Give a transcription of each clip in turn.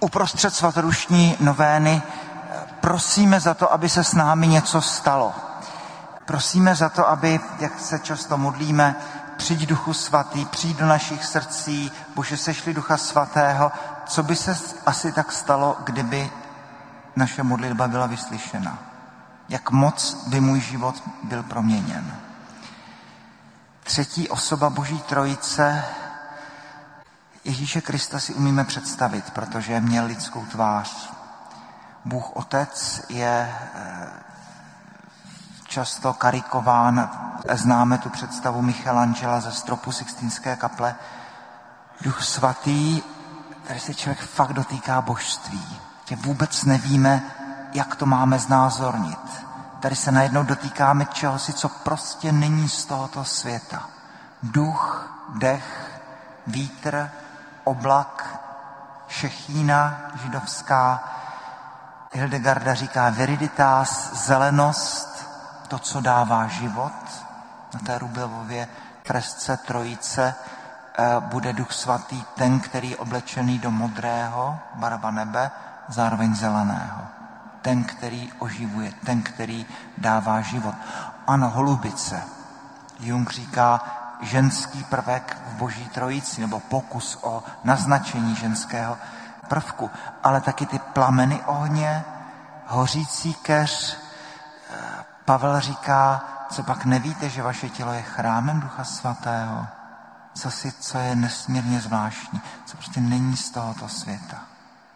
uprostřed svatorušní novény prosíme za to, aby se s námi něco stalo. Prosíme za to, aby, jak se často modlíme, přijď duchu svatý, přijď do našich srdcí, bože sešli ducha svatého, co by se asi tak stalo, kdyby naše modlitba byla vyslyšena. Jak moc by můj život byl proměněn. Třetí osoba Boží trojice Ježíše Krista si umíme představit, protože měl lidskou tvář. Bůh Otec je eh, často karikován. Známe tu představu Michelangela ze stropu Sixtinské kaple. Duch svatý, tady se člověk fakt dotýká božství. Tě vůbec nevíme, jak to máme znázornit. Tady se najednou dotýkáme čehosi, co prostě není z tohoto světa. Duch, dech, vítr, oblak, šechína židovská. Hildegarda říká viriditas, zelenost, to, co dává život. Na té Rubilově fresce trojice eh, bude Duch Svatý ten, který je oblečený do modrého, barva nebe, zároveň zeleného. Ten, který oživuje, ten, který dává život. Ano, holubice. Jung říká, ženský prvek v boží trojici, nebo pokus o naznačení ženského prvku, ale taky ty plameny ohně, hořící keř. Pavel říká, co pak nevíte, že vaše tělo je chrámem Ducha Svatého? Co si, co je nesmírně zvláštní, co prostě není z tohoto světa.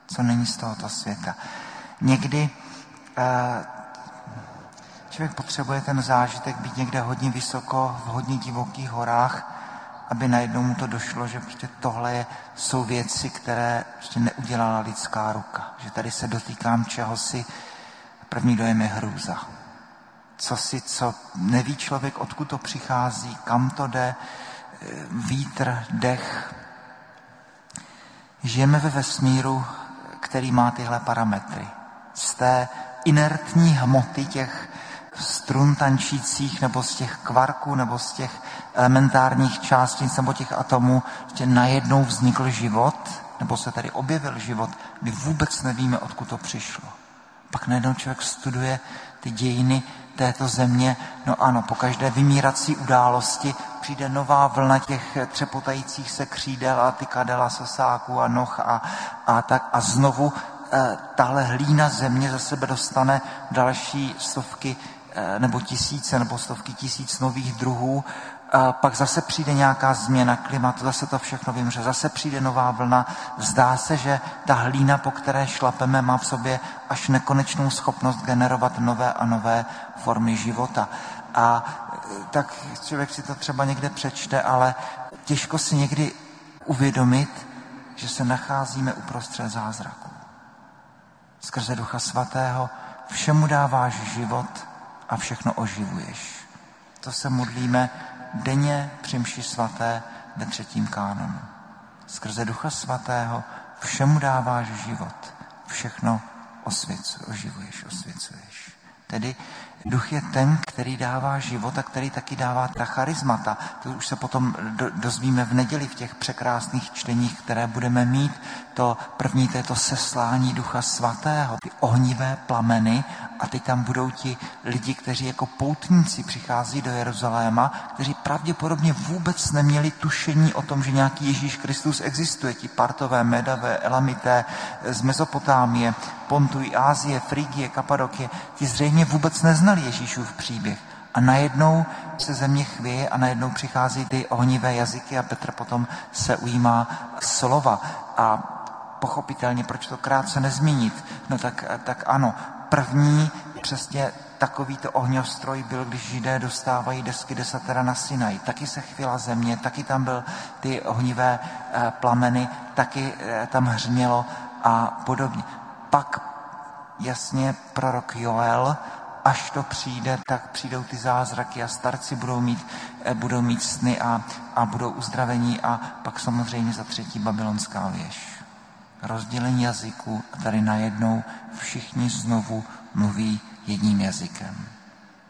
Co není z tohoto světa. Někdy eh, Člověk potřebuje ten zážitek být někde hodně vysoko, v hodně divokých horách, aby najednou mu to došlo, že prostě tohle jsou věci, které prostě neudělala lidská ruka. Že tady se dotýkám čehosi, první dojem je hrůza. Co si, co neví člověk, odkud to přichází, kam to jde, vítr, dech. Žijeme ve vesmíru, který má tyhle parametry. Z té inertní hmoty těch strun tančících, nebo z těch kvarků, nebo z těch elementárních částic, nebo těch atomů, že najednou vznikl život, nebo se tady objevil život, kdy vůbec nevíme, odkud to přišlo. Pak najednou člověk studuje ty dějiny této země. No ano, po každé vymírací události přijde nová vlna těch třepotajících se křídel a ty kadela sosáků a noh a, a tak. A znovu tahle hlína země za sebe dostane další stovky Eh, nebo tisíce nebo stovky tisíc nových druhů, a pak zase přijde nějaká změna klimatu, zase to všechno vymře, zase přijde nová vlna. Zdá se, že ta hlína, po které šlapeme, má v sobě až nekonečnou schopnost generovat nové a nové formy života. A eh, tak člověk si to třeba někde přečte, ale těžko si někdy uvědomit, že se nacházíme uprostřed zázraku. Skrze Ducha Svatého všemu dáváš život, a všechno oživuješ. To se modlíme denně při mši svaté ve třetím kánonu. Skrze Ducha Svatého všemu dáváš život, všechno osvěcuješ, oživuješ, osvěcuješ. Tedy Duch je ten, který dává život a který taky dává ta charismata. To už se potom do, dozvíme v neděli v těch překrásných čteních, které budeme mít. To první, to je to seslání Ducha Svatého, ty ohnivé plameny a teď tam budou ti lidi, kteří jako poutníci přichází do Jeruzaléma, kteří pravděpodobně vůbec neměli tušení o tom, že nějaký Ježíš Kristus existuje. Ti partové, medavé, elamité z Mezopotámie, Pontu i Ázie, Frigie, Kapadokie, ti zřejmě vůbec neznali Ježíšův příběh. A najednou se země chvěje a najednou přichází ty ohnivé jazyky a Petr potom se ujímá slova. A pochopitelně, proč to krátce nezmínit? No tak, tak ano, první přesně takovýto ohňostroj byl, když židé dostávají desky desatera na Sinaj. Taky se chvěla země, taky tam byl ty ohnivé eh, plameny, taky eh, tam hřmělo a podobně. Pak jasně prorok Joel, až to přijde, tak přijdou ty zázraky a starci budou mít, eh, budou mít sny a, a budou uzdravení a pak samozřejmě za třetí babylonská věž rozdělení jazyků a tady najednou všichni znovu mluví jedním jazykem.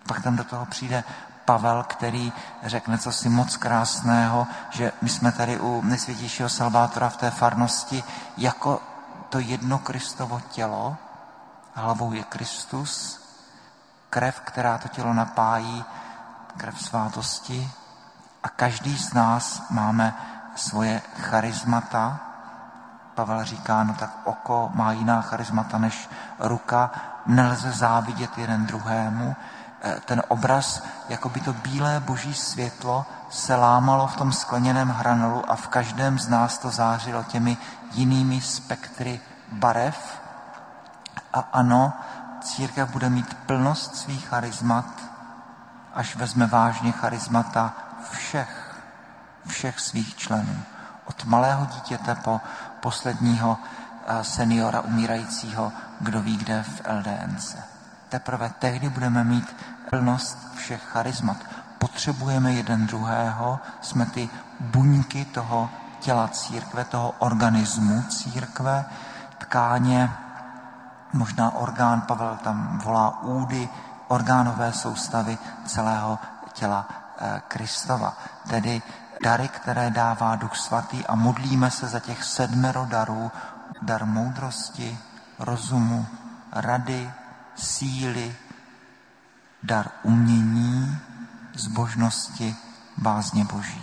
Pak tam do toho přijde Pavel, který řekne co si moc krásného, že my jsme tady u nejsvětějšího Salvátora v té farnosti jako to jedno Kristovo tělo, hlavou je Kristus, krev, která to tělo napájí, krev svátosti a každý z nás máme svoje charismata. Pavel říká, no tak oko má jiná charismata než ruka, nelze závidět jeden druhému. E, ten obraz, jako by to bílé boží světlo, se lámalo v tom skleněném hranolu a v každém z nás to zářilo těmi jinými spektry barev. A ano, církev bude mít plnost svých charizmat, až vezme vážně charizmata všech, všech svých členů. Od malého dítěte po posledního eh, seniora umírajícího, kdo ví kde v LDNC. Teprve tehdy budeme mít plnost všech charizmat. Potřebujeme jeden druhého, jsme ty buňky toho těla církve, toho organismu církve, tkáně, možná orgán, Pavel tam volá údy, orgánové soustavy celého těla eh, Kristova. Tedy dary, které dává Duch Svatý a modlíme se za těch sedmero darů, dar moudrosti, rozumu, rady, síly, dar umění, zbožnosti, bázně Boží.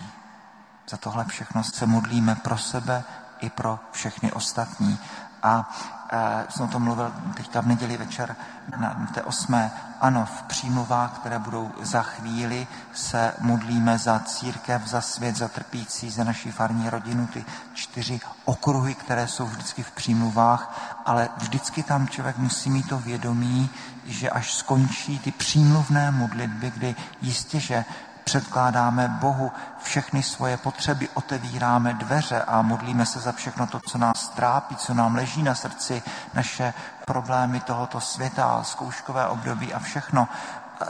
Za tohle všechno se modlíme pro sebe i pro všechny ostatní. A e, jsem o tom mluvil teďka v neděli večer na té osmé. Ano, v přímluvách, které budou za chvíli, se modlíme za církev, za svět, za trpící, za naši farní rodinu, ty čtyři okruhy, které jsou vždycky v přímluvách, ale vždycky tam člověk musí mít to vědomí, že až skončí ty přímluvné modlitby, kdy jistě, že předkládáme Bohu všechny svoje potřeby, otevíráme dveře a modlíme se za všechno to, co nás trápí, co nám leží na srdci, naše problémy tohoto světa, zkouškové období a všechno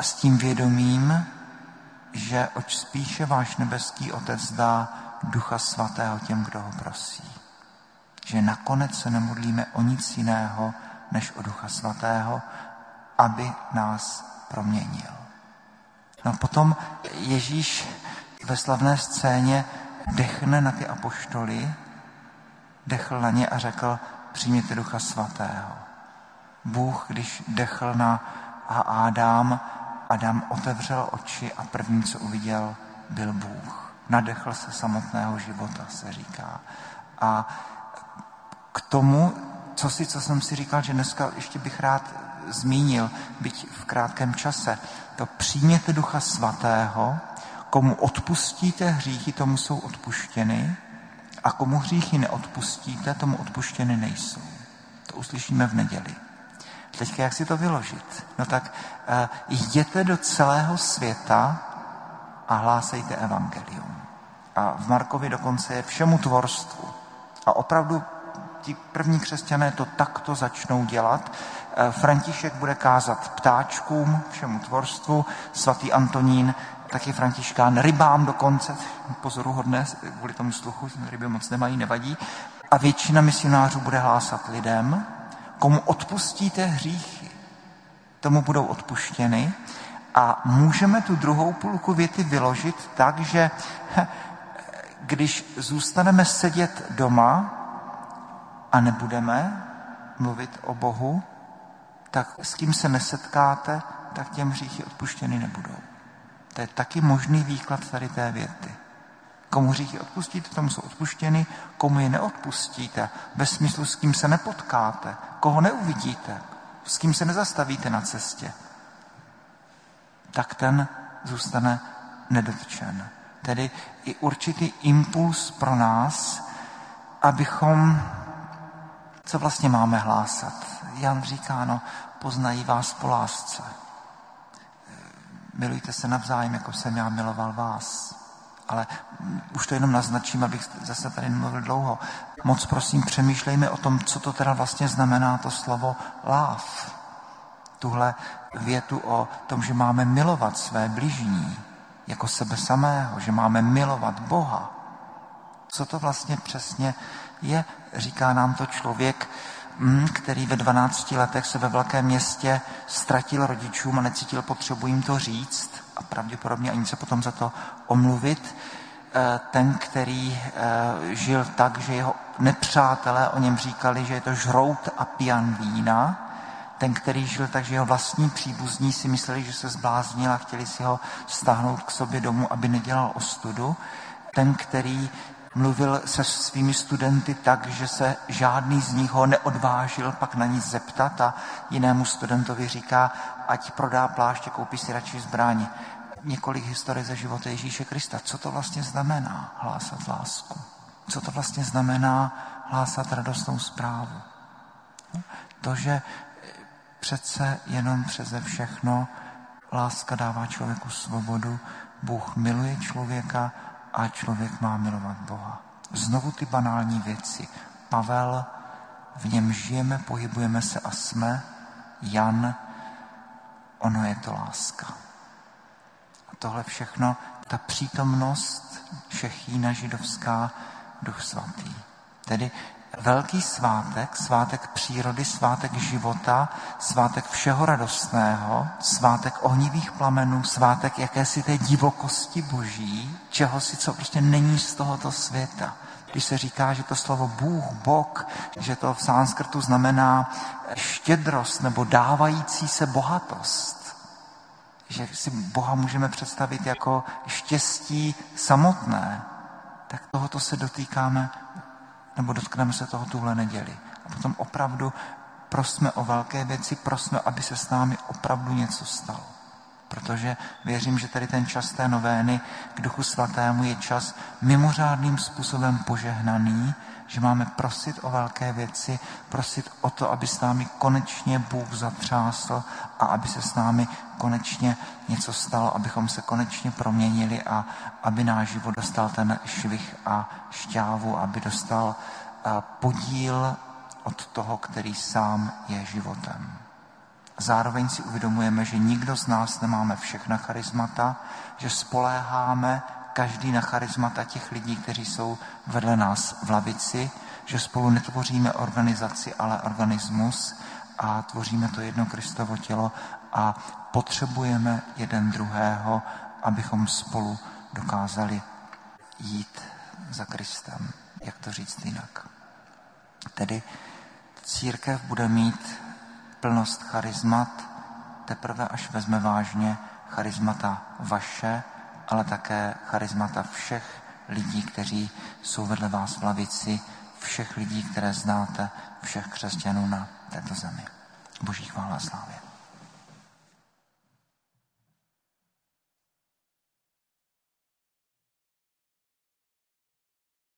s tím vědomím, že oč spíše váš nebeský Otec dá Ducha Svatého těm, kdo ho prosí. Že nakonec se nemodlíme o nic jiného, než o Ducha Svatého, aby nás proměnil. No a potom Ježíš ve slavné scéně dechne na ty apoštoly, dechl na ně a řekl, přijměte ducha svatého. Bůh, když dechl na Adam, Adam otevřel oči a první, co uviděl, byl Bůh. Nadechl se samotného života, se říká. A k tomu, co si, co jsem si říkal, že dneska ještě bych rád zmínil, byť v krátkém čase, to přijměte Ducha Svatého, komu odpustíte hříchy, tomu jsou odpuštěny, a komu hříchy neodpustíte, tomu odpuštěny nejsou. To uslyšíme v neděli. Teďka jak si to vyložit? No tak uh, jděte do celého světa a hlásejte evangelium. A v Markovi dokonce je všemu tvorstvu. A opravdu ti první křesťané to takto začnou dělat. Eh, František bude kázat ptáčkům, všemu tvorstvu, svatý Antonín, taky františkán, rybám dokonce, pozoruhodné, kvůli tomu sluchu, ryby moc nemají, nevadí. A většina misionářů bude hlásat lidem, komu odpustíte hříchy, tomu budou odpuštěny. A můžeme tu druhou půlku věty vyložit tak, že když zůstaneme sedět doma a nebudeme mluvit o Bohu, tak s kým se nesetkáte, tak těm hříchy odpuštěny nebudou. To je taky možný výklad tady té věty. Komu hříchy odpustíte, tomu jsou odpuštěny, komu je neodpustíte, ve smyslu s kým se nepotkáte, koho neuvidíte, s kým se nezastavíte na cestě, tak ten zůstane nedotčen. Tedy i určitý impuls pro nás, abychom, co vlastně máme hlásat. Jan říká, no, poznají vás po lásce. Milujte se navzájem, jako jsem já miloval vás. Ale už to jenom naznačím, abych zase tady nemluvil dlouho. Moc prosím, přemýšlejme o tom, co to teda vlastně znamená to slovo láv. Tuhle větu o tom, že máme milovat své bližní jako sebe samého, že máme milovat Boha. Co to vlastně přesně je? Říká nám to člověk, mm, který ve 12 letech se ve velkém městě ztratil rodičům a necítil potřebu jim to říct a pravděpodobně ani se potom za to omluvit. eh, ten, který eh, žil tak, že jeho nepřátelé o něm říkali, že je to žrout a pijan vína, ten, který žil tak, že jeho vlastní příbuzní si mysleli, že se zbláznil a chtěli si ho stáhnout k sobě domů, aby nedělal ostudu, ten, který mluvil se svými studenty tak, že se žádný z nich ho neodvážil pak na nic zeptat a jinému studentovi říká, ať prodá pláště, koupí si radši zbraň. Několik historie ze života Ježíše Krista. Co to vlastně znamená hlásat lásku? Co to vlastně znamená hlásat radostnou zprávu? To, že přece jenom přeze všechno láska dává člověku svobodu, Bůh miluje člověka a člověk má milovat Boha. Znovu ty banální věci. Pavel, v něm žijeme, pohybujeme se a jsme. Jan, ono je to láska. A tohle všechno, ta přítomnost Šechína židovská, duch svatý. Tedy velký svátek, svátek přírody, svátek života, svátek všeho radostného, svátek ohnivých plamenů, svátek jakési té divokosti boží, čeho si, co prostě není z tohoto světa. Když se říká, že to slovo Bůh, Bog, že to v sanskrtu znamená štědrost nebo dávající se bohatost, že si Boha můžeme představit jako štěstí samotné, tak tohoto se dotýkáme nebo dotkneme se toho tuhle neděli. A potom opravdu prosme o velké věci, prosme, aby se s námi opravdu něco stalo. Protože věřím, že tady ten čas té novény k Duchu Svatému je čas mimořádným způsobem požehnaný, že máme prosit o velké věci, prosit o to, aby s námi konečně Bůh zatřásl a aby se s námi konečně něco stalo, abychom se konečně proměnili a aby náš život dostal ten švih a šťávu, aby dostal eh, podíl od toho, který sám je životem. Zároveň si uvědomujeme, že nikdo z nás nemáme všechna charismata, že spoléháme každý na charismata těch lidí, kteří jsou vedle nás v lavici, že spolu netvoříme organizaci, ale organismus a tvoříme to jedno Kristovo tělo a potřebujeme jeden druhého, abychom spolu dokázali jít za Kristem. Jak to říct jinak? Tedy církev bude mít plnost charizmat teprve, až vezme vážně charizmata vaše, ale také charizmata všech lidí, kteří jsou vedle vás v lavici, všech lidí, které znáte, všech křesťanů na této zemi. Boží chvála a slávě.